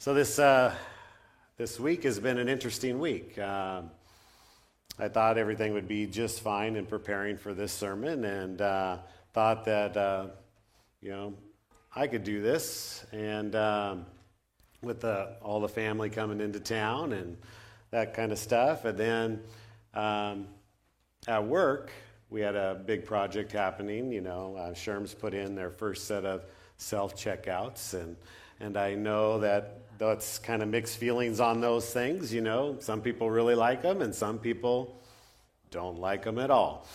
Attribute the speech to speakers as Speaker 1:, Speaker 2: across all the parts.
Speaker 1: So this uh, this week has been an interesting week. Um, I thought everything would be just fine in preparing for this sermon, and uh, thought that uh, you know I could do this, and um, with the, all the family coming into town and that kind of stuff, and then um, at work we had a big project happening. You know, uh, Sherm's put in their first set of self checkouts, and and I know that that's kind of mixed feelings on those things. You know, some people really like them, and some people don't like them at all.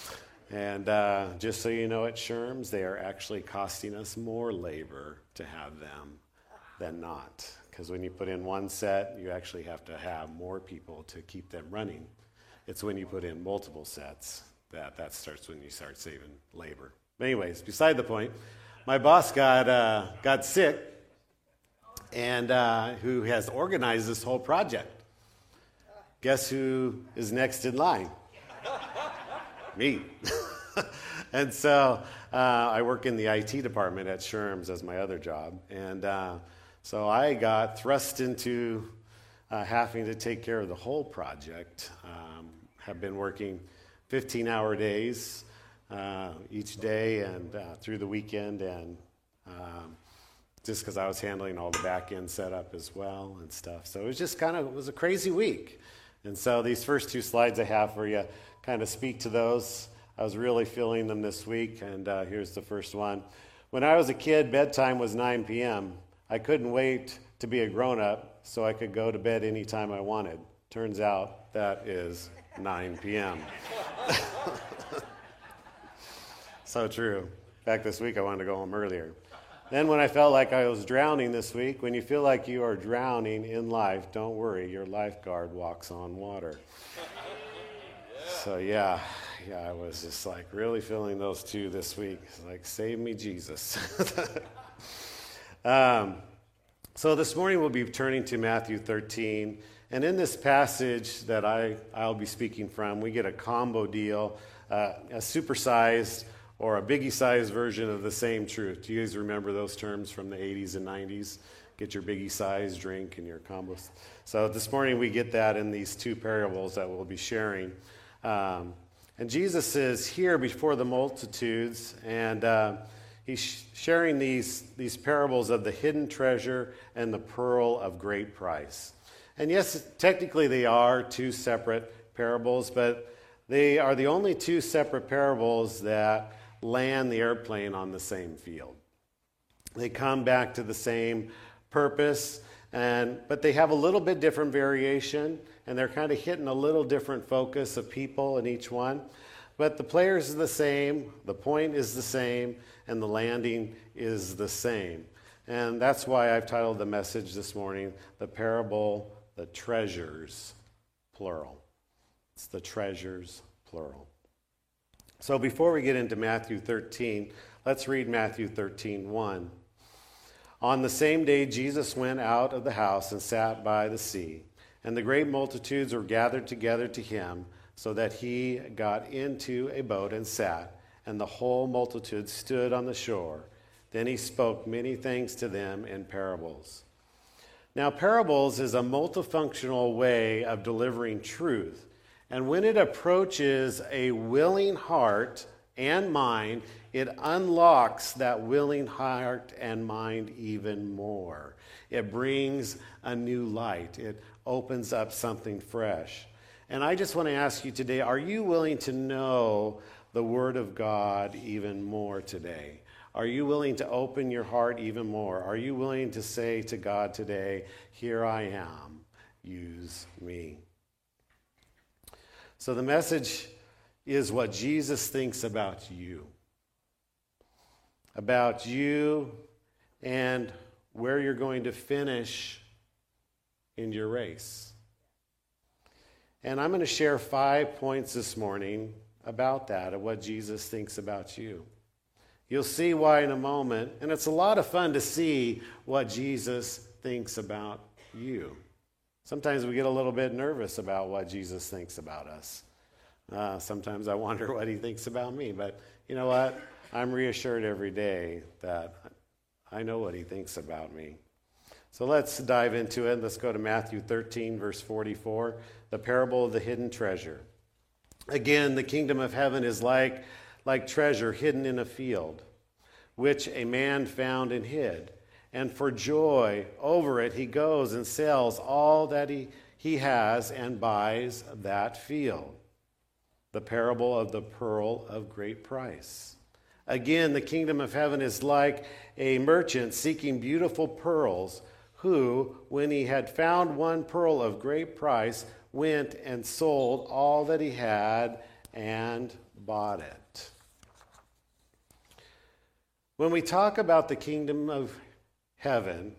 Speaker 1: And uh, just so you know, at Sherm's, they are actually costing us more labor to have them than not. Because when you put in one set, you actually have to have more people to keep them running. It's when you put in multiple sets that that starts when you start saving labor. But anyways, beside the point, my boss got uh, got sick, and uh, who has organized this whole project. Guess who is next in line? Me. and so uh, I work in the IT department at Sherm's as my other job, and uh, so I got thrust into uh, having to take care of the whole project. Um, have been working 15 hour days uh, each day and uh, through the weekend, and um, just because I was handling all the back end setup as well and stuff. So it was just kind of it was a crazy week. And so these first two slides I have for you kind of speak to those. I was really feeling them this week, and uh, here's the first one. When I was a kid, bedtime was 9 p.m. I couldn't wait to be a grown up so I could go to bed anytime I wanted. Turns out that is 9 p.m. so true. Back this week, I wanted to go home earlier. Then, when I felt like I was drowning this week, when you feel like you are drowning in life, don't worry, your lifeguard walks on water. So, yeah, yeah, I was just like really feeling those two this week. Like, save me, Jesus. um, so, this morning we'll be turning to Matthew 13. And in this passage that I, I'll be speaking from, we get a combo deal, uh, a supersized or a biggie sized version of the same truth. Do you guys remember those terms from the 80s and 90s? Get your biggie size drink and your combos. So this morning we get that in these two parables that we'll be sharing. Um, and Jesus is here before the multitudes, and uh, he's sharing these, these parables of the hidden treasure and the pearl of great price. And yes, technically they are two separate parables, but they are the only two separate parables that land the airplane on the same field. They come back to the same purpose, and, but they have a little bit different variation, and they're kind of hitting a little different focus of people in each one. But the players are the same, the point is the same, and the landing is the same. And that's why I've titled the message this morning, The Parable the treasures, plural. It's the treasures, plural. So before we get into Matthew 13, let's read Matthew 13 1. On the same day, Jesus went out of the house and sat by the sea, and the great multitudes were gathered together to him, so that he got into a boat and sat, and the whole multitude stood on the shore. Then he spoke many things to them in parables. Now, parables is a multifunctional way of delivering truth. And when it approaches a willing heart and mind, it unlocks that willing heart and mind even more. It brings a new light, it opens up something fresh. And I just want to ask you today are you willing to know the Word of God even more today? Are you willing to open your heart even more? Are you willing to say to God today, Here I am, use me? So the message is what Jesus thinks about you. About you and where you're going to finish in your race. And I'm going to share five points this morning about that, of what Jesus thinks about you. You'll see why in a moment. And it's a lot of fun to see what Jesus thinks about you. Sometimes we get a little bit nervous about what Jesus thinks about us. Uh, sometimes I wonder what he thinks about me. But you know what? I'm reassured every day that I know what he thinks about me. So let's dive into it. Let's go to Matthew 13, verse 44, the parable of the hidden treasure. Again, the kingdom of heaven is like, like treasure hidden in a field, which a man found and hid. And for joy over it, he goes and sells all that he, he has and buys that field. The parable of the pearl of great price. Again, the kingdom of heaven is like a merchant seeking beautiful pearls, who, when he had found one pearl of great price, went and sold all that he had and bought it. When we talk about the kingdom of heaven,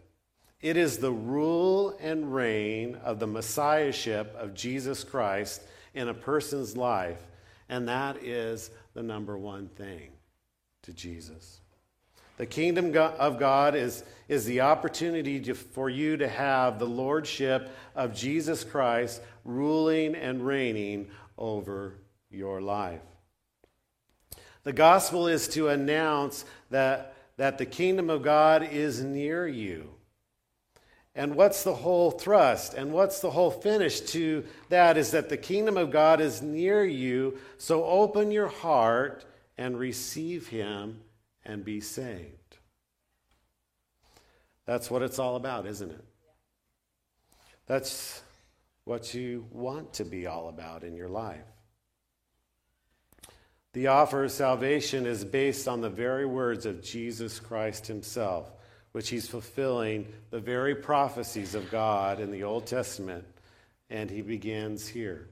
Speaker 1: it is the rule and reign of the messiahship of Jesus Christ in a person's life, and that is the number one thing to Jesus. The kingdom of God is, is the opportunity to, for you to have the lordship of Jesus Christ ruling and reigning over your life. The gospel is to announce that that the kingdom of God is near you. And what's the whole thrust and what's the whole finish to that is that the kingdom of God is near you. So open your heart and receive him and be saved. That's what it's all about, isn't it? That's what you want to be all about in your life. The offer of salvation is based on the very words of Jesus Christ himself, which he's fulfilling the very prophecies of God in the Old Testament, and he begins here.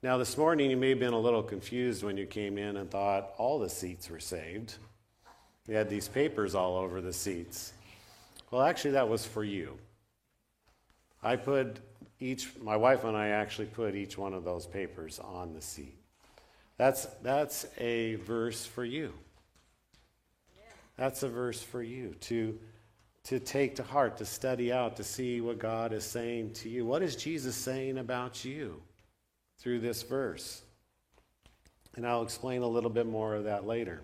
Speaker 1: Now, this morning, you may have been a little confused when you came in and thought all the seats were saved. We had these papers all over the seats. Well, actually, that was for you. I put each, my wife and I actually put each one of those papers on the seat. That's, that's a verse for you. That's a verse for you to, to take to heart, to study out, to see what God is saying to you. What is Jesus saying about you through this verse? And I'll explain a little bit more of that later.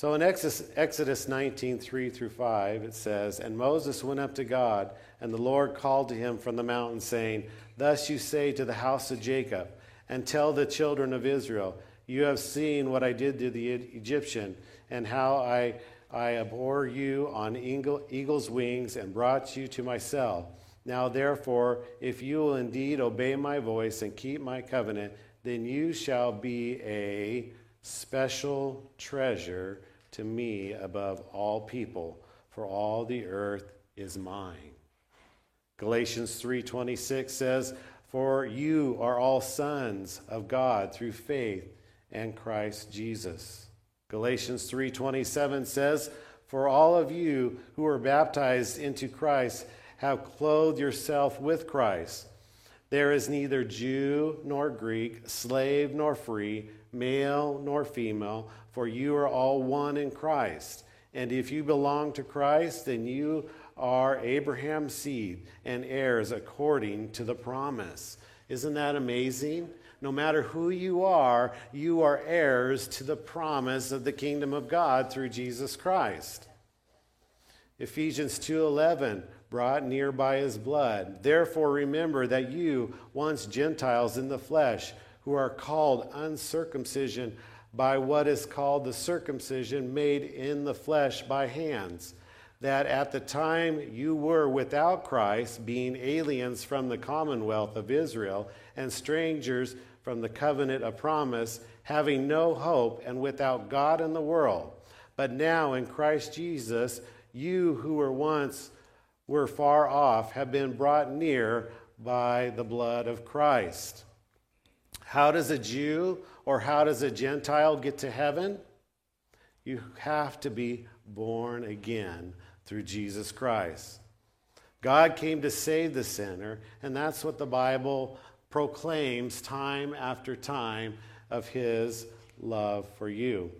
Speaker 1: So in Exodus, Exodus 19, 3 through 5, it says, And Moses went up to God, and the Lord called to him from the mountain, saying, Thus you say to the house of Jacob, and tell the children of Israel, You have seen what I did to the Egyptian, and how I, I abhor you on eagle, eagle's wings and brought you to myself. Now, therefore, if you will indeed obey my voice and keep my covenant, then you shall be a special treasure to me above all people, for all the earth is mine. Galatians 3:26 says, "For you are all sons of God through faith and Christ Jesus." Galatians 3:27 says, "For all of you who are baptized into Christ have clothed yourself with Christ. There is neither Jew nor Greek, slave nor free, male nor female, for you are all one in Christ. And if you belong to Christ, then you are Abraham's seed and heirs according to the promise. Isn't that amazing? No matter who you are, you are heirs to the promise of the kingdom of God through Jesus Christ. Ephesians 2:11 brought near by his blood. Therefore remember that you once Gentiles in the flesh who are called uncircumcision by what is called the circumcision made in the flesh by hands. That at the time you were without Christ, being aliens from the commonwealth of Israel and strangers from the covenant of promise, having no hope and without God in the world. But now in Christ Jesus, you who were once were far off have been brought near by the blood of Christ. How does a Jew or how does a Gentile get to heaven? You have to be born again through Jesus Christ. God came to save the sinner, and that's what the Bible proclaims time after time of his love for you.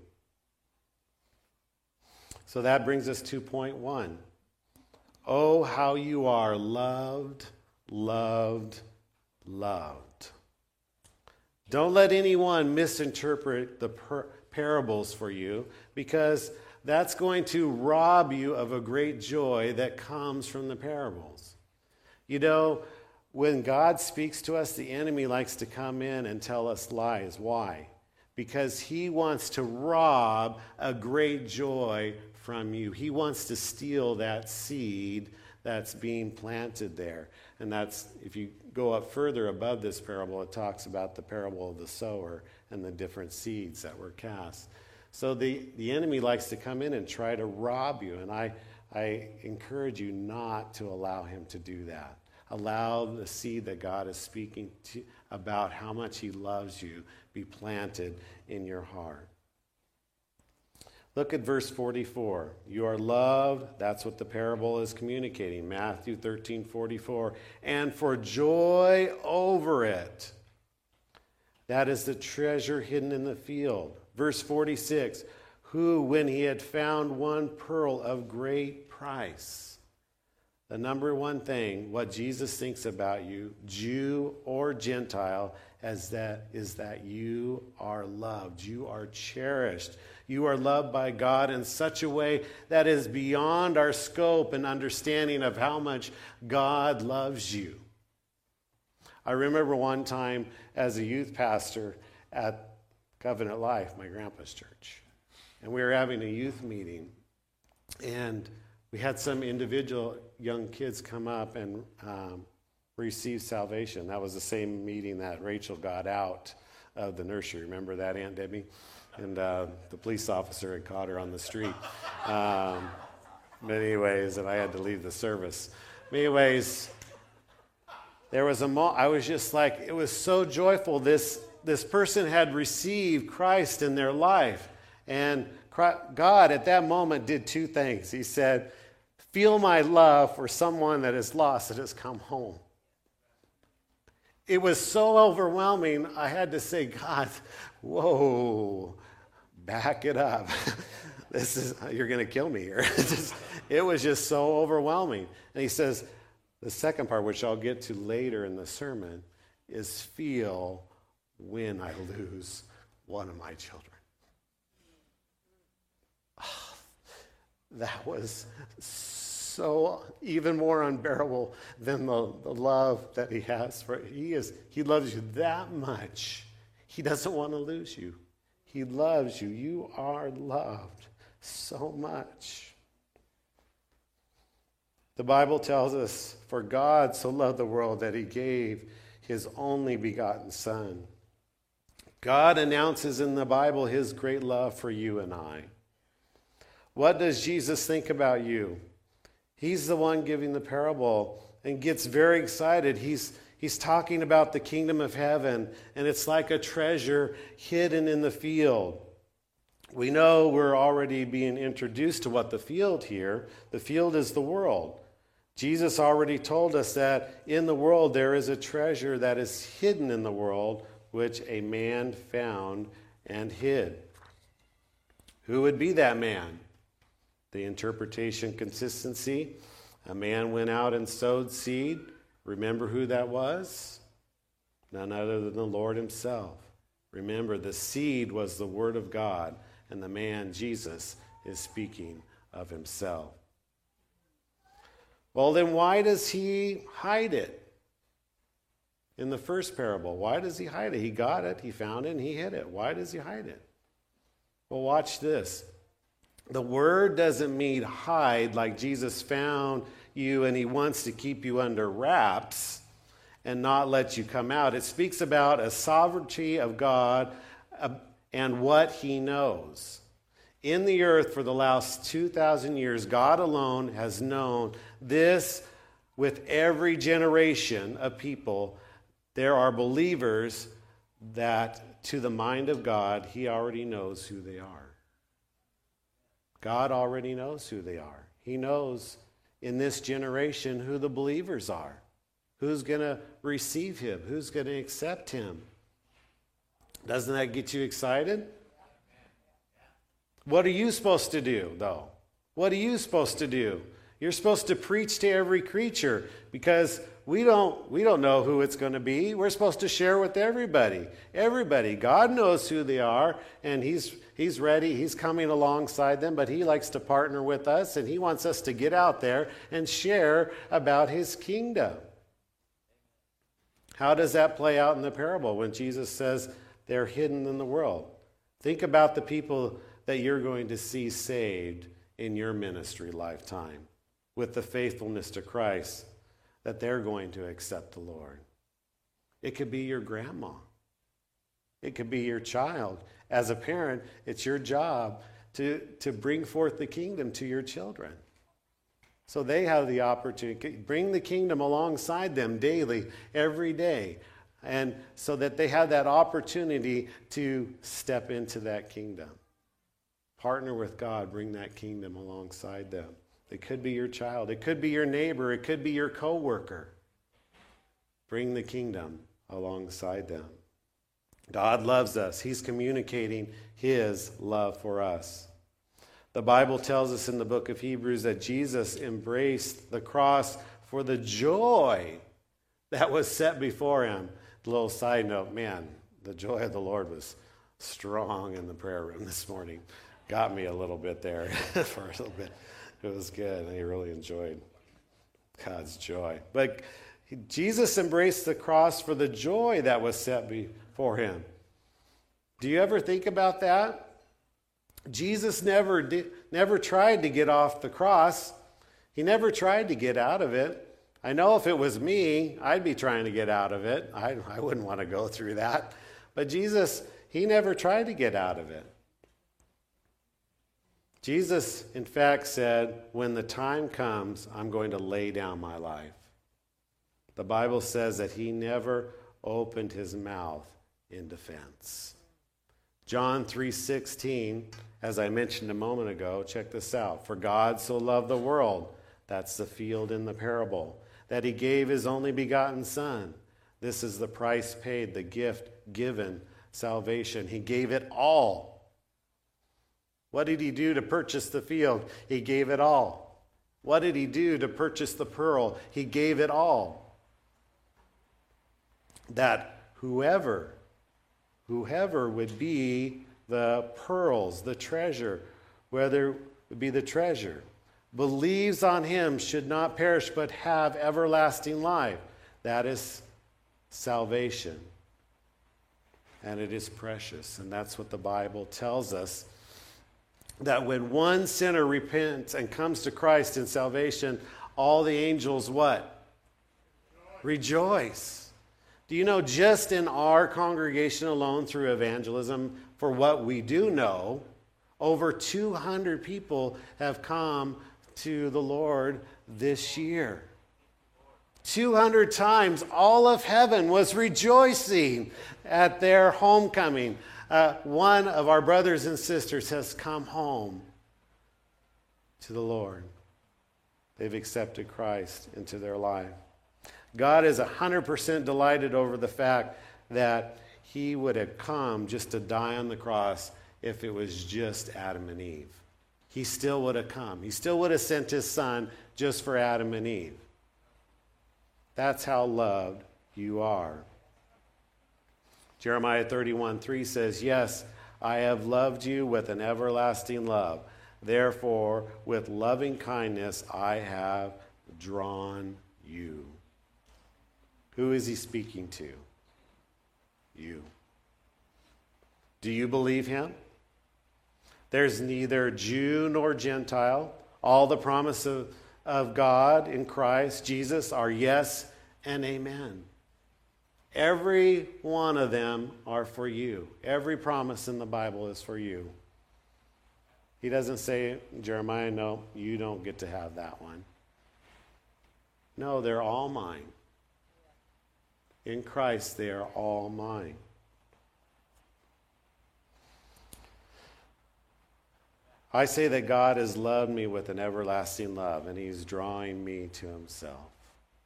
Speaker 1: So that brings us to point one. Oh, how you are loved, loved, loved. Don't let anyone misinterpret the per- parables for you because that's going to rob you of a great joy that comes from the parables. You know, when God speaks to us, the enemy likes to come in and tell us lies. Why? Because he wants to rob a great joy from you. He wants to steal that seed that's being planted there. And that's, if you go up further above this parable, it talks about the parable of the sower and the different seeds that were cast. So the, the enemy likes to come in and try to rob you. And I, I encourage you not to allow him to do that. Allow the seed that God is speaking to, about how much he loves you be planted in your heart. Look at verse 44. You are loved. That's what the parable is communicating. Matthew 13, 44. And for joy over it. That is the treasure hidden in the field. Verse 46 Who, when he had found one pearl of great price, the number one thing, what Jesus thinks about you, Jew or Gentile, as that is that you are loved, you are cherished, you are loved by God in such a way that is beyond our scope and understanding of how much God loves you. I remember one time as a youth pastor at Covenant Life, my grandpa's church, and we were having a youth meeting, and we had some individual young kids come up and um, receive salvation. That was the same meeting that Rachel got out of the nursery. Remember that, Aunt Debbie? and uh, the police officer had caught her on the street. Um, but anyways, and I had to leave the service. But anyways, there was a moment, I was just like, it was so joyful. This, this person had received Christ in their life. And God at that moment did two things. He said, Feel my love for someone that is lost that has come home. It was so overwhelming, I had to say, God, whoa, back it up. this is, you're going to kill me here. it was just so overwhelming. And he says, the second part, which I'll get to later in the sermon, is feel when I lose one of my children. Oh, that was so even more unbearable than the, the love that he has for he is he loves you that much he doesn't want to lose you he loves you. You are loved so much. The Bible tells us, For God so loved the world that he gave his only begotten Son. God announces in the Bible his great love for you and I. What does Jesus think about you? He's the one giving the parable and gets very excited. He's, He's talking about the kingdom of heaven, and it's like a treasure hidden in the field. We know we're already being introduced to what the field here. The field is the world. Jesus already told us that in the world there is a treasure that is hidden in the world, which a man found and hid. Who would be that man? The interpretation consistency. A man went out and sowed seed. Remember who that was? None other than the Lord Himself. Remember, the seed was the Word of God, and the man, Jesus, is speaking of Himself. Well, then why does He hide it? In the first parable, why does He hide it? He got it, He found it, and He hid it. Why does He hide it? Well, watch this. The word doesn't mean hide like Jesus found you and he wants to keep you under wraps and not let you come out. It speaks about a sovereignty of God uh, and what he knows. In the earth for the last 2,000 years, God alone has known this with every generation of people. There are believers that, to the mind of God, he already knows who they are. God already knows who they are. He knows in this generation who the believers are, who's going to receive him, who's going to accept him. Doesn't that get you excited? What are you supposed to do, though? What are you supposed to do? You're supposed to preach to every creature because we don't, we don't know who it's going to be. We're supposed to share with everybody. Everybody. God knows who they are, and he's, He's ready, He's coming alongside them, but He likes to partner with us and He wants us to get out there and share about His kingdom. How does that play out in the parable when Jesus says they're hidden in the world? Think about the people that you're going to see saved in your ministry lifetime with the faithfulness to Christ that they're going to accept the Lord. It could be your grandma. It could be your child. As a parent, it's your job to, to bring forth the kingdom to your children. So they have the opportunity, bring the kingdom alongside them daily, every day. And so that they have that opportunity to step into that kingdom. Partner with God, bring that kingdom alongside them. It could be your child, it could be your neighbor, it could be your coworker. Bring the kingdom alongside them. God loves us. He's communicating his love for us. The Bible tells us in the book of Hebrews that Jesus embraced the cross for the joy that was set before him. A little side note, man, the joy of the Lord was strong in the prayer room this morning. Got me a little bit there for a little bit. It was good. I really enjoyed God's joy. But Jesus embraced the cross for the joy that was set before him. Do you ever think about that? Jesus never did, never tried to get off the cross. He never tried to get out of it. I know if it was me, I'd be trying to get out of it. I, I wouldn't want to go through that. But Jesus, he never tried to get out of it. Jesus, in fact, said, When the time comes, I'm going to lay down my life. The Bible says that he never opened his mouth in defense. John 3:16, as I mentioned a moment ago, check this out. For God so loved the world, that's the field in the parable, that he gave his only begotten son. This is the price paid, the gift given, salvation. He gave it all. What did he do to purchase the field? He gave it all. What did he do to purchase the pearl? He gave it all that whoever, whoever would be the pearls, the treasure, whether it be the treasure, believes on him should not perish but have everlasting life. That is salvation. And it is precious. And that's what the Bible tells us. That when one sinner repents and comes to Christ in salvation, all the angels what? Rejoice. Do you know just in our congregation alone through evangelism, for what we do know, over 200 people have come to the Lord this year. 200 times all of heaven was rejoicing at their homecoming. Uh, one of our brothers and sisters has come home to the Lord. They've accepted Christ into their life. God is 100% delighted over the fact that he would have come just to die on the cross if it was just Adam and Eve. He still would have come. He still would have sent his son just for Adam and Eve. That's how loved you are. Jeremiah 31 3 says, Yes, I have loved you with an everlasting love. Therefore, with loving kindness, I have drawn you. Who is he speaking to? You. Do you believe him? There's neither Jew nor Gentile. All the promise of, of God in Christ, Jesus, are yes and amen. Every one of them are for you. Every promise in the Bible is for you. He doesn't say, Jeremiah, no, you don't get to have that one. No, they're all mine. In Christ, they are all mine. I say that God has loved me with an everlasting love, and He's drawing me to Himself.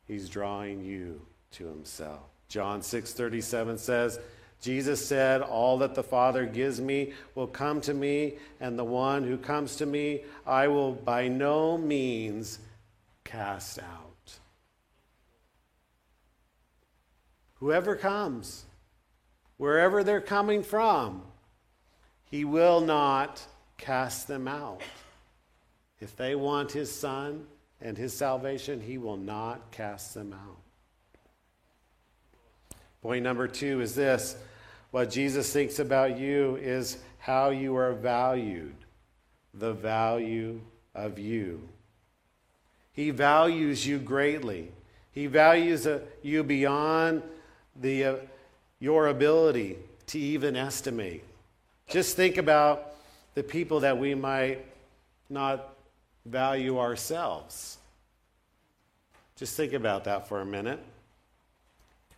Speaker 1: He's drawing you to Himself. John 6:37 says, Jesus said, All that the Father gives me will come to me, and the one who comes to me I will by no means cast out. Whoever comes, wherever they're coming from, He will not cast them out. If they want his son and his salvation, he will not cast them out. Point number two is this what Jesus thinks about you is how you are valued, the value of you. He values you greatly. He values uh, you beyond the, uh, your ability to even estimate. Just think about the people that we might not value ourselves. Just think about that for a minute.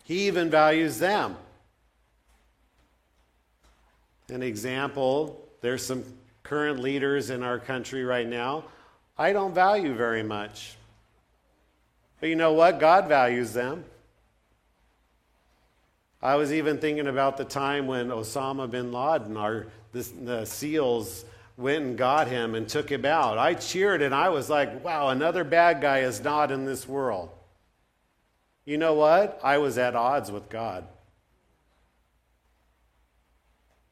Speaker 1: He even values them. An example there's some current leaders in our country right now I don't value very much. But you know what? God values them. I was even thinking about the time when Osama bin Laden, our, the SEALs, went and got him and took him out. I cheered and I was like, wow, another bad guy is not in this world. You know what? I was at odds with God.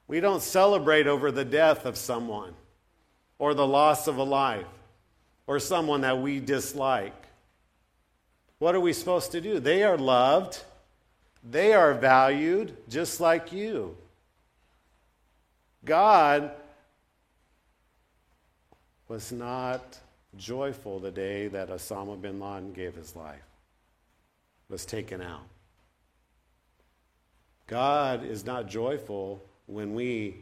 Speaker 1: We don't celebrate over the death of someone or the loss of a life or someone that we dislike. What are we supposed to do? They are loved, they are valued just like you. God was not joyful the day that Osama bin Laden gave his life, was taken out. God is not joyful when we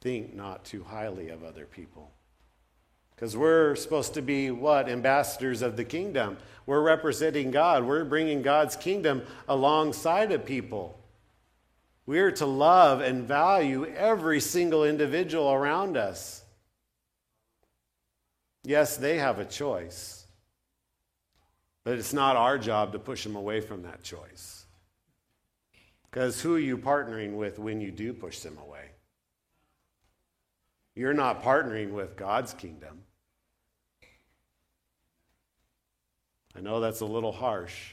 Speaker 1: think not too highly of other people. Because we're supposed to be what? Ambassadors of the kingdom. We're representing God. We're bringing God's kingdom alongside of people. We're to love and value every single individual around us. Yes, they have a choice, but it's not our job to push them away from that choice. Because who are you partnering with when you do push them away? You're not partnering with God's kingdom. I know that's a little harsh,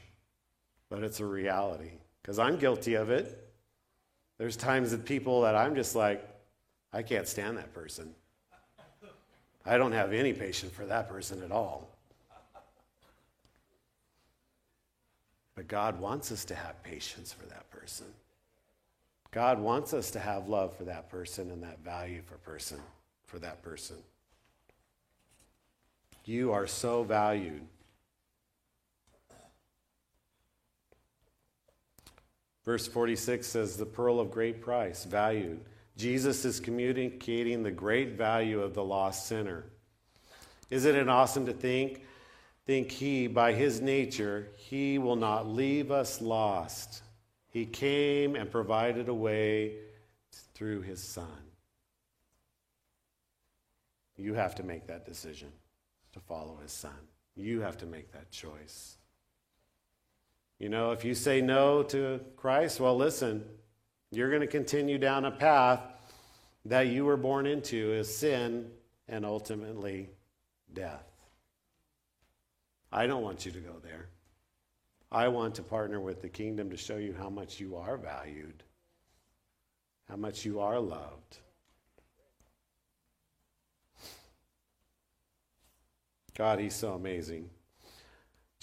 Speaker 1: but it's a reality because I'm guilty of it. There's times that people that I'm just like, I can't stand that person. I don't have any patience for that person at all. But God wants us to have patience for that person. God wants us to have love for that person and that value for person for that person. You are so valued. Verse 46 says, The pearl of great price, valued. Jesus is communicating the great value of the lost sinner. Isn't it awesome to think? Think he, by his nature, he will not leave us lost. He came and provided a way through his son. You have to make that decision to follow his son. You have to make that choice. You know, if you say no to Christ, well, listen, you're going to continue down a path that you were born into is sin and ultimately death. I don't want you to go there. I want to partner with the kingdom to show you how much you are valued, how much you are loved. God, He's so amazing.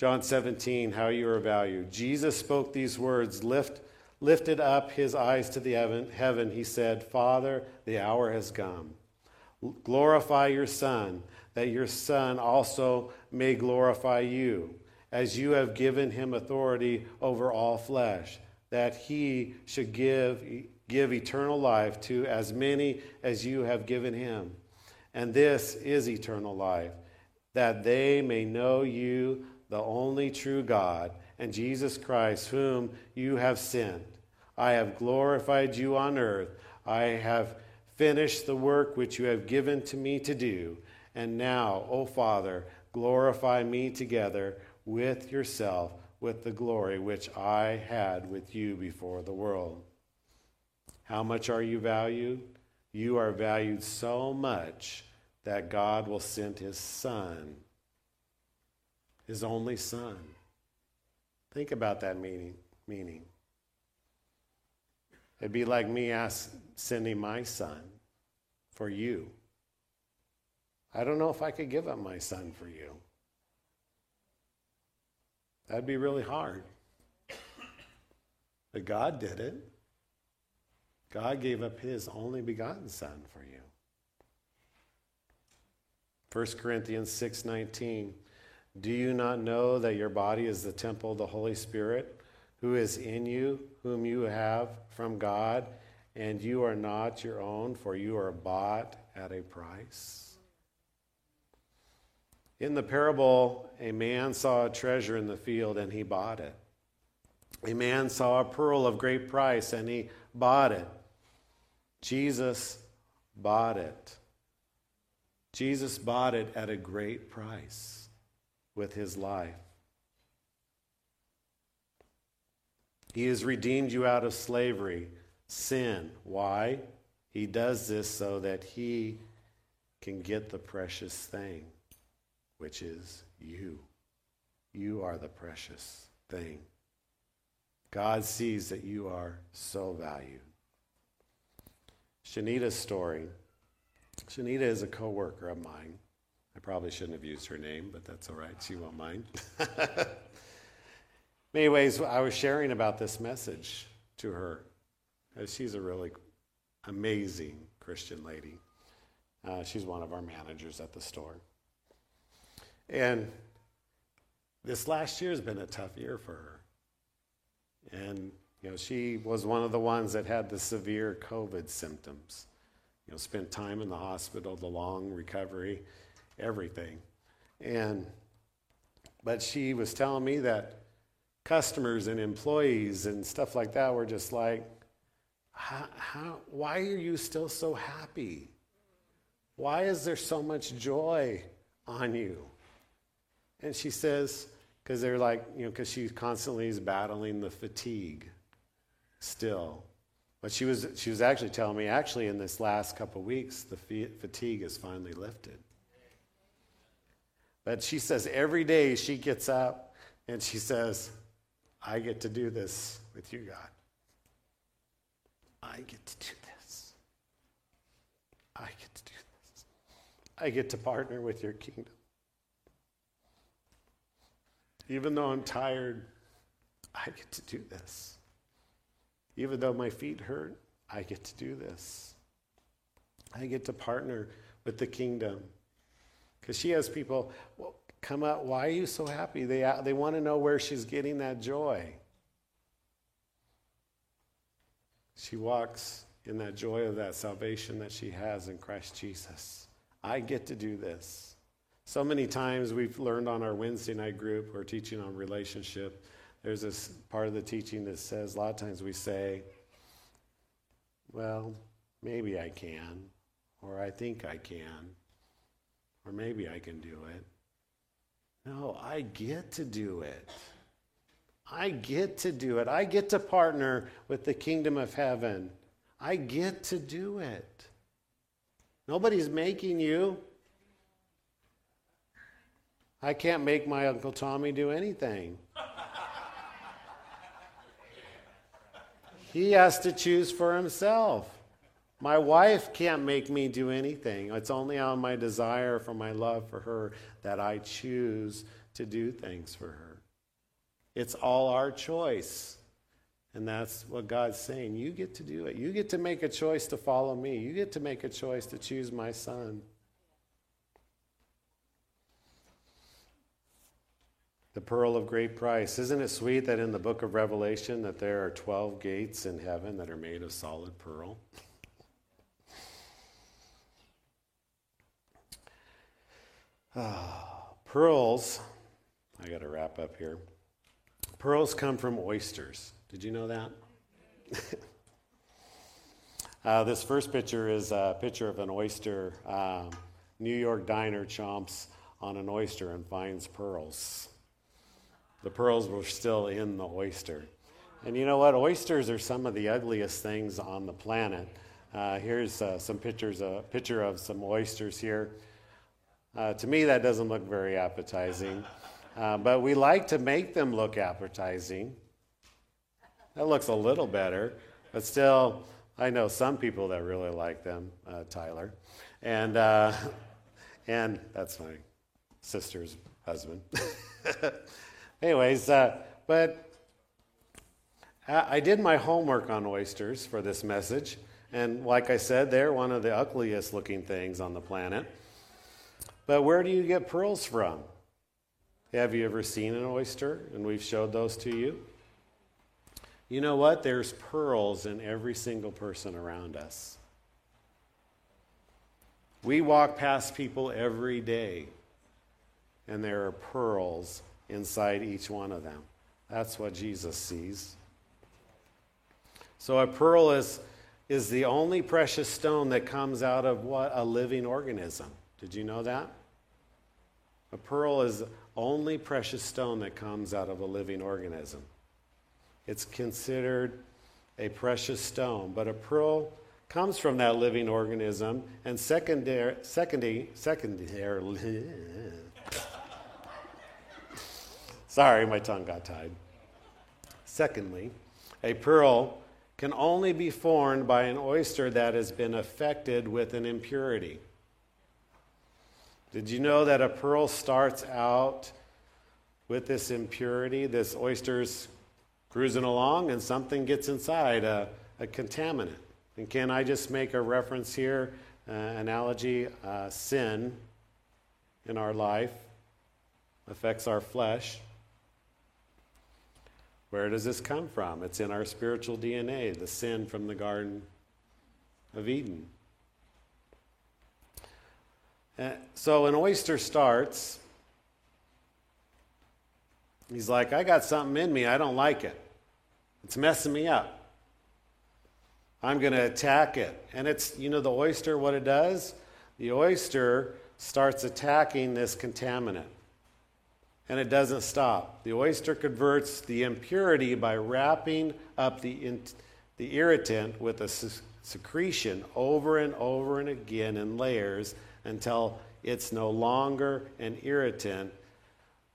Speaker 1: John 17, how you are valued. Jesus spoke these words, lift, lifted up his eyes to the heaven, heaven. He said, Father, the hour has come. Glorify your Son, that your Son also may glorify you, as you have given him authority over all flesh, that he should give, give eternal life to as many as you have given him. And this is eternal life, that they may know you the only true God, and Jesus Christ, whom you have sent. I have glorified you on earth. I have finished the work which you have given to me to do. And now, O Father, glorify me together with yourself with the glory which I had with you before the world. How much are you valued? You are valued so much that God will send his Son his only son. Think about that meaning. meaning. It'd be like me ask, sending my son for you. I don't know if I could give up my son for you. That'd be really hard. But God did it. God gave up his only begotten son for you. 1 Corinthians 6:19 Do you not know that your body is the temple of the Holy Spirit who is in you whom you have from God and you are not your own for you are bought at a price? In the parable a man saw a treasure in the field and he bought it. A man saw a pearl of great price and he bought it. Jesus bought it. Jesus bought it at a great price with his life. He has redeemed you out of slavery, sin. Why? He does this so that he can get the precious thing, which is you. You are the precious thing. God sees that you are so valued. Shanita's story. Shanita is a coworker of mine. I probably shouldn't have used her name, but that's all right. She won't mind. Many ways, I was sharing about this message to her. She's a really amazing Christian lady. Uh, she's one of our managers at the store. And this last year has been a tough year for her. And, you know, she was one of the ones that had the severe COVID symptoms. You know, spent time in the hospital, the long recovery, everything. And, but she was telling me that customers and employees and stuff like that were just like, how, how, why are you still so happy? Why is there so much joy on you? And she says, because they're like, you know, because she constantly is battling the fatigue still. But she was, she was actually telling me, actually, in this last couple weeks, the fatigue is finally lifted. But she says every day she gets up and she says, I get to do this with you, God. I get to do this. I get to do this. I get to partner with your kingdom. Even though I'm tired, I get to do this. Even though my feet hurt, I get to do this. I get to partner with the kingdom. Because she has people well, come up, why are you so happy? They, uh, they want to know where she's getting that joy. She walks in that joy of that salvation that she has in Christ Jesus. I get to do this. So many times we've learned on our Wednesday night group, we're teaching on relationship. There's this part of the teaching that says, a lot of times we say, well, maybe I can, or I think I can, or maybe I can do it. No, I get to do it. I get to do it. I get to partner with the kingdom of heaven. I get to do it. Nobody's making you. I can't make my Uncle Tommy do anything. he has to choose for himself. My wife can't make me do anything. It's only on my desire for my love for her that I choose to do things for her. It's all our choice. And that's what God's saying. You get to do it. You get to make a choice to follow me. You get to make a choice to choose my son. the pearl of great price. Isn't it sweet that in the book of Revelation that there are 12 gates in heaven that are made of solid pearl? Ah, pearls, I got to wrap up here. Pearls come from oysters. Did you know that? uh, this first picture is a picture of an oyster. Uh, New York diner chomps on an oyster and finds pearls. The pearls were still in the oyster. And you know what? Oysters are some of the ugliest things on the planet. Uh, here's uh, some pictures, a picture of some oysters here. Uh, to me, that doesn't look very appetizing, uh, but we like to make them look appetizing. That looks a little better, but still, I know some people that really like them, uh, Tyler. And, uh, and that's my sister's husband. Anyways, uh, but I did my homework on oysters for this message. And like I said, they're one of the ugliest looking things on the planet. But where do you get pearls from? Have you ever seen an oyster? And we've showed those to you. You know what? There's pearls in every single person around us. We walk past people every day, and there are pearls inside each one of them. That's what Jesus sees. So a pearl is, is the only precious stone that comes out of what? A living organism. Did you know that? A pearl is only precious stone that comes out of a living organism. It's considered a precious stone, but a pearl comes from that living organism and secondary, secondary, secondary, sorry, my tongue got tied. Secondly, a pearl can only be formed by an oyster that has been affected with an impurity. Did you know that a pearl starts out with this impurity? This oyster's cruising along and something gets inside, a, a contaminant. And can I just make a reference here, uh, analogy? Uh, sin in our life affects our flesh. Where does this come from? It's in our spiritual DNA, the sin from the Garden of Eden. Uh, so an oyster starts. He's like, I got something in me. I don't like it. It's messing me up. I'm going to attack it. And it's, you know, the oyster, what it does? The oyster starts attacking this contaminant and it doesn't stop. The oyster converts the impurity by wrapping up the, in, the irritant with a secretion over and over and again in layers until it's no longer an irritant.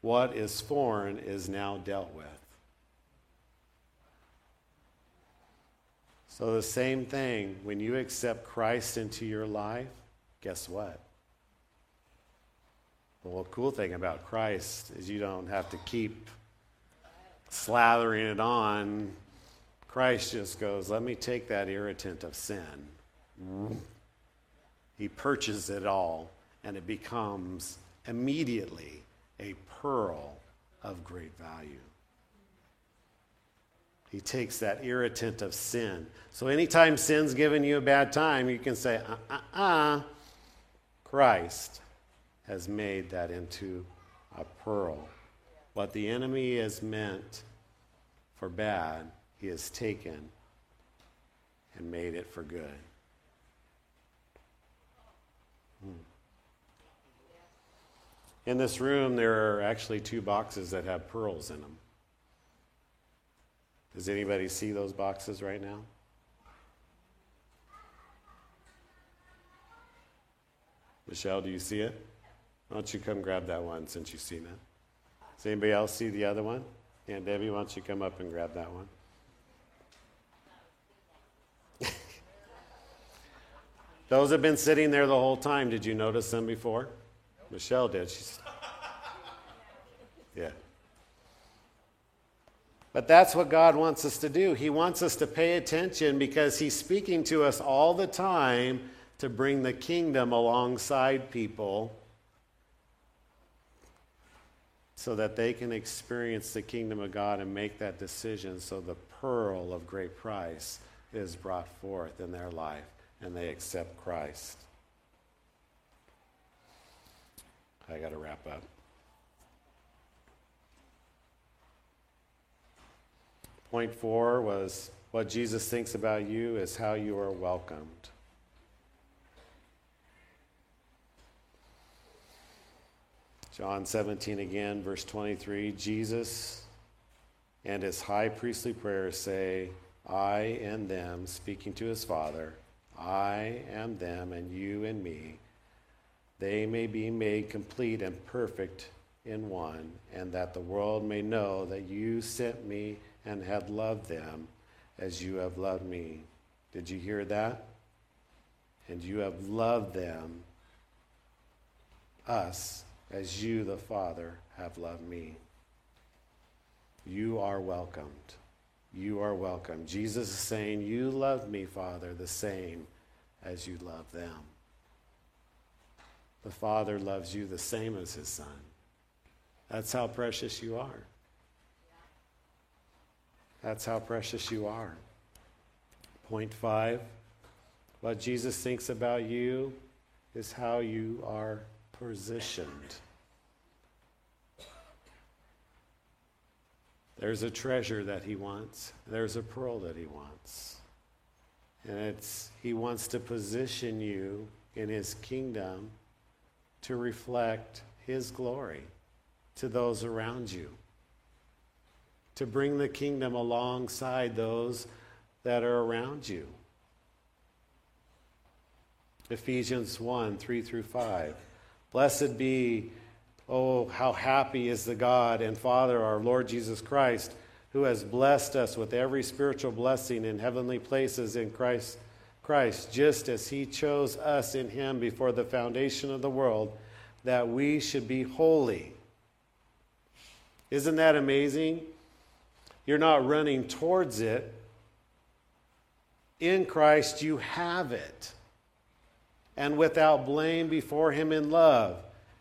Speaker 1: What is foreign is now dealt with. So, the same thing, when you accept Christ into your life, guess what? The cool thing about Christ is you don't have to keep slathering it on. Christ just goes, let me take that irritant of sin. He purchases it all, and it becomes immediately a pearl of great value. He takes that irritant of sin. So anytime sin's given you a bad time, you can say, uh uh uh, Christ has made that into a pearl. What the enemy has meant for bad, he has taken and made it for good. In this room, there are actually two boxes that have pearls in them. Does anybody see those boxes right now? Michelle, do you see it? Why don't you come grab that one since you've seen it? Does anybody else see the other one? Yeah, Debbie, why don't you come up and grab that one? Those have been sitting there the whole time. Did you notice them before? Michelle did. She's, yeah. But that's what God wants us to do. He wants us to pay attention because He's speaking to us all the time to bring the kingdom alongside people so that they can experience the kingdom of God and make that decision so the pearl of great price is brought forth in their life and they accept Christ. I got to wrap up. Point four was what Jesus thinks about you is how you are welcomed. John 17 again, verse 23 Jesus and his high priestly prayers say, I and them, speaking to his Father, I am them and you and me. They may be made complete and perfect in one, and that the world may know that you sent me and have loved them as you have loved me. Did you hear that? And you have loved them, us, as you, the Father, have loved me. You are welcomed. You are welcome. Jesus is saying, You love me, Father, the same as you love them. The Father loves you the same as his Son. That's how precious you are. That's how precious you are. Point five what Jesus thinks about you is how you are positioned. There's a treasure that he wants, there's a pearl that he wants. And it's he wants to position you in his kingdom to reflect his glory to those around you. To bring the kingdom alongside those that are around you. Ephesians 1 3 through 5. Blessed be, oh, how happy is the God and Father, our Lord Jesus Christ, who has blessed us with every spiritual blessing in heavenly places in Christ, Christ, just as he chose us in him before the foundation of the world, that we should be holy. Isn't that amazing? You're not running towards it, in Christ, you have it. And without blame before Him in love.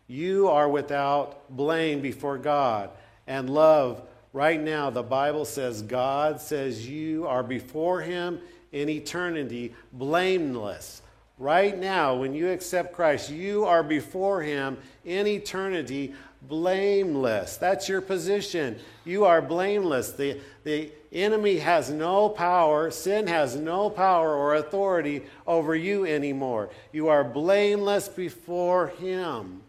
Speaker 1: You are without blame before God. And love, right now, the Bible says God says you are before Him in eternity, blameless. Right now, when you accept Christ, you are before Him in eternity, blameless. That's your position. You are blameless. The, the enemy has no power, sin has no power or authority over you anymore. You are blameless before Him.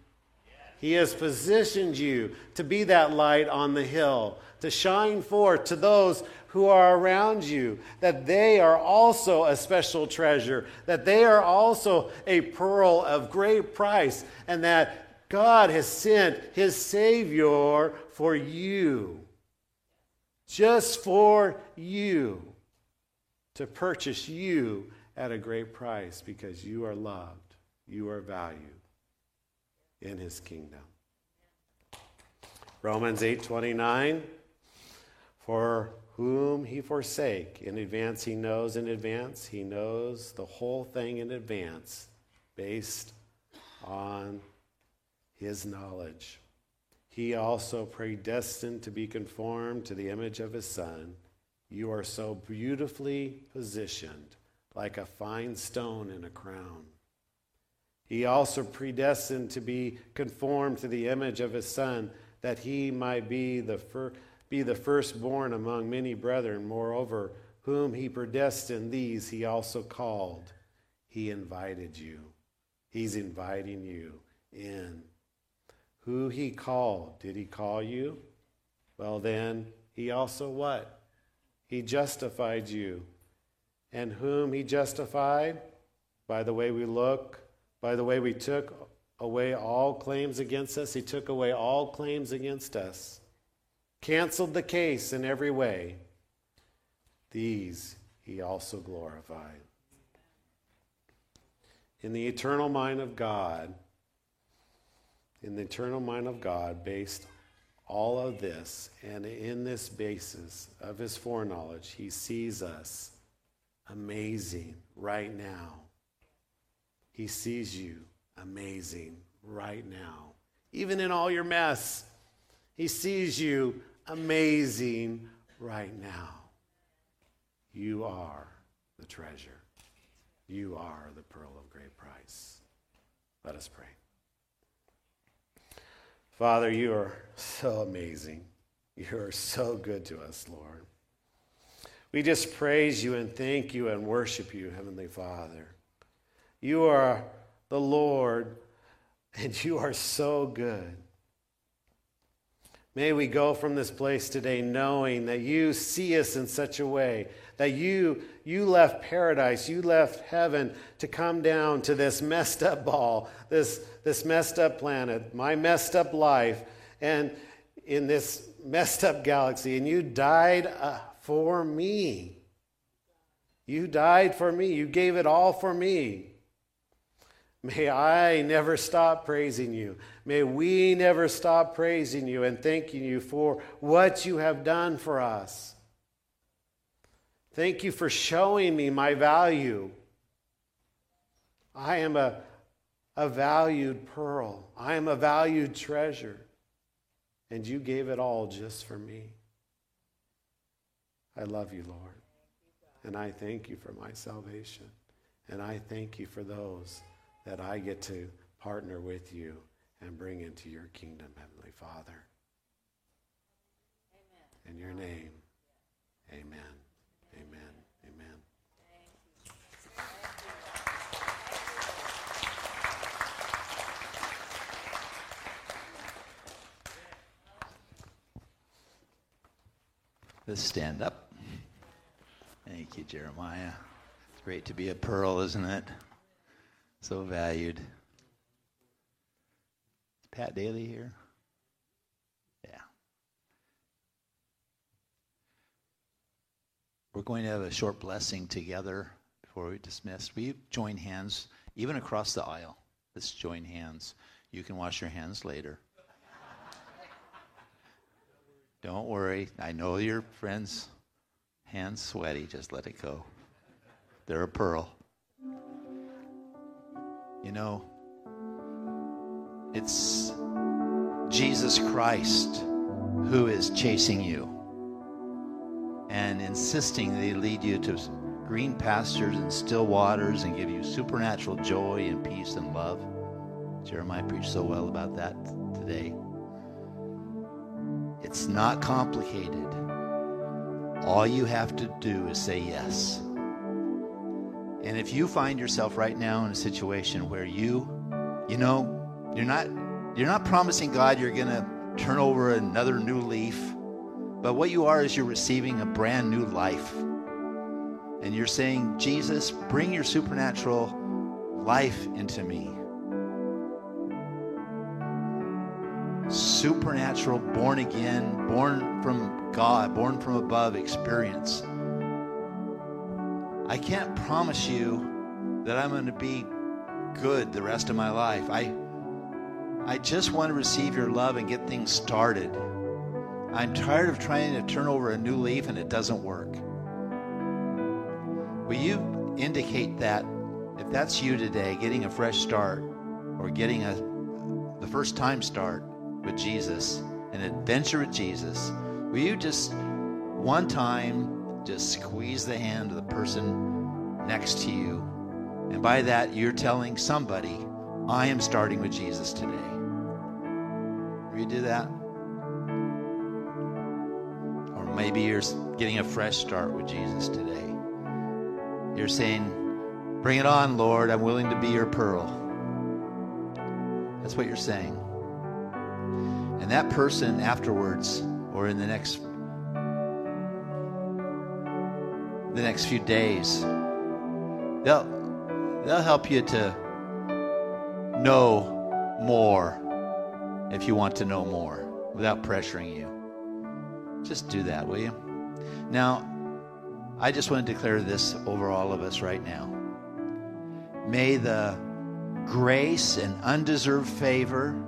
Speaker 1: He has positioned you to be that light on the hill, to shine forth to those who are around you, that they are also a special treasure, that they are also a pearl of great price, and that God has sent his Savior for you, just for you, to purchase you at a great price because you are loved, you are valued in his kingdom. Romans 8:29 For whom he forsake in advance he knows in advance he knows the whole thing in advance based on his knowledge. He also predestined to be conformed to the image of his Son. You are so beautifully positioned, like a fine stone in a crown. He also predestined to be conformed to the image of his Son, that he might be the, fir- be the firstborn among many brethren. Moreover, whom he predestined, these he also called. He invited you. He's inviting you in who he called. Did he call you? Well, then, he also what? He justified you. And whom he justified? By the way we look, by the way we took away all claims against us. He took away all claims against us, canceled the case in every way. These he also glorified. In the eternal mind of God, in the eternal mind of God based all of this, and in this basis of his foreknowledge, he sees us amazing right now. He sees you amazing right now. Even in all your mess, he sees you amazing right now. You are the treasure. You are the pearl of great price. Let us pray. Father, you are so amazing. You are so good to us, Lord. We just praise you and thank you and worship you, Heavenly Father. You are the Lord, and you are so good. May we go from this place today knowing that you see us in such a way that you, you left paradise, you left heaven to come down to this messed up ball, this, this messed up planet, my messed up life, and in this messed up galaxy, and you died uh, for me. You died for me. You gave it all for me. May I never stop praising you. May we never stop praising you and thanking you for what you have done for us. Thank you for showing me my value. I am a, a valued pearl, I am a valued treasure. And you gave it all just for me. I love you, Lord. And I thank you for my salvation. And I thank you for those that I get to partner with you and bring into your kingdom, Heavenly Father. Amen. In your name, amen. Amen. Amen.
Speaker 2: Let's stand up. Thank you, Jeremiah. It's great to be a pearl, isn't it? So valued. Is Pat Daly here? Yeah. We're going to have a short blessing together before we dismiss. We join hands, even across the aisle. Let's join hands. You can wash your hands later. Don't worry. I know your friends' hands sweaty. Just let it go. They're a pearl. You know, it's Jesus Christ who is chasing you and insisting he lead you to green pastures and still waters and give you supernatural joy and peace and love. Jeremiah preached so well about that today. It's not complicated. All you have to do is say yes. And if you find yourself right now in a situation where you, you know, you're not you're not promising God you're going to turn over another new leaf, but what you are is you're receiving a brand new life. And you're saying, "Jesus, bring your supernatural life into me." Supernatural, born again, born from God, born from above experience I can't promise you that I'm going to be good the rest of my life. I I just want to receive your love and get things started. I'm tired of trying to turn over a new leaf and it doesn't work. Will you indicate that if that's you today, getting a fresh start or getting a the first time start with Jesus, an adventure with Jesus, will you just one time just squeeze the hand of the person next to you. And by that, you're telling somebody, I am starting with Jesus today. Will you do that? Or maybe you're getting a fresh start with Jesus today. You're saying, Bring it on, Lord. I'm willing to be your pearl. That's what you're saying. And that person afterwards, or in the next the next few days. They'll, they'll help you to know more if you want to know more without pressuring you. Just do that, will you? Now, I just want to declare this over all of us right now. May the grace and undeserved favor,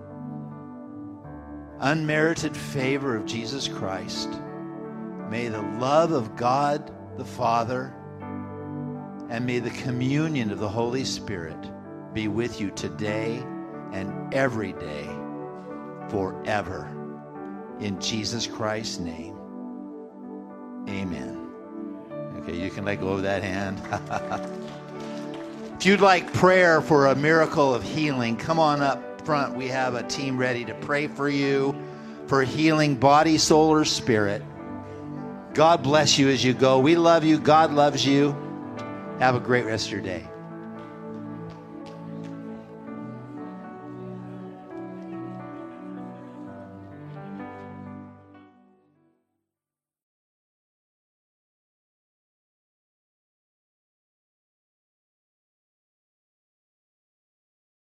Speaker 2: unmerited favor of Jesus Christ, may the love of God the Father, and may the communion of the Holy Spirit be with you today and every day forever. In Jesus Christ's name, amen. Okay, you can let go of that hand. if you'd like prayer for a miracle of healing, come on up front. We have a team ready to pray for you for healing body, soul, or spirit. God bless you as you go. We love you. God loves you. Have a great rest of your day.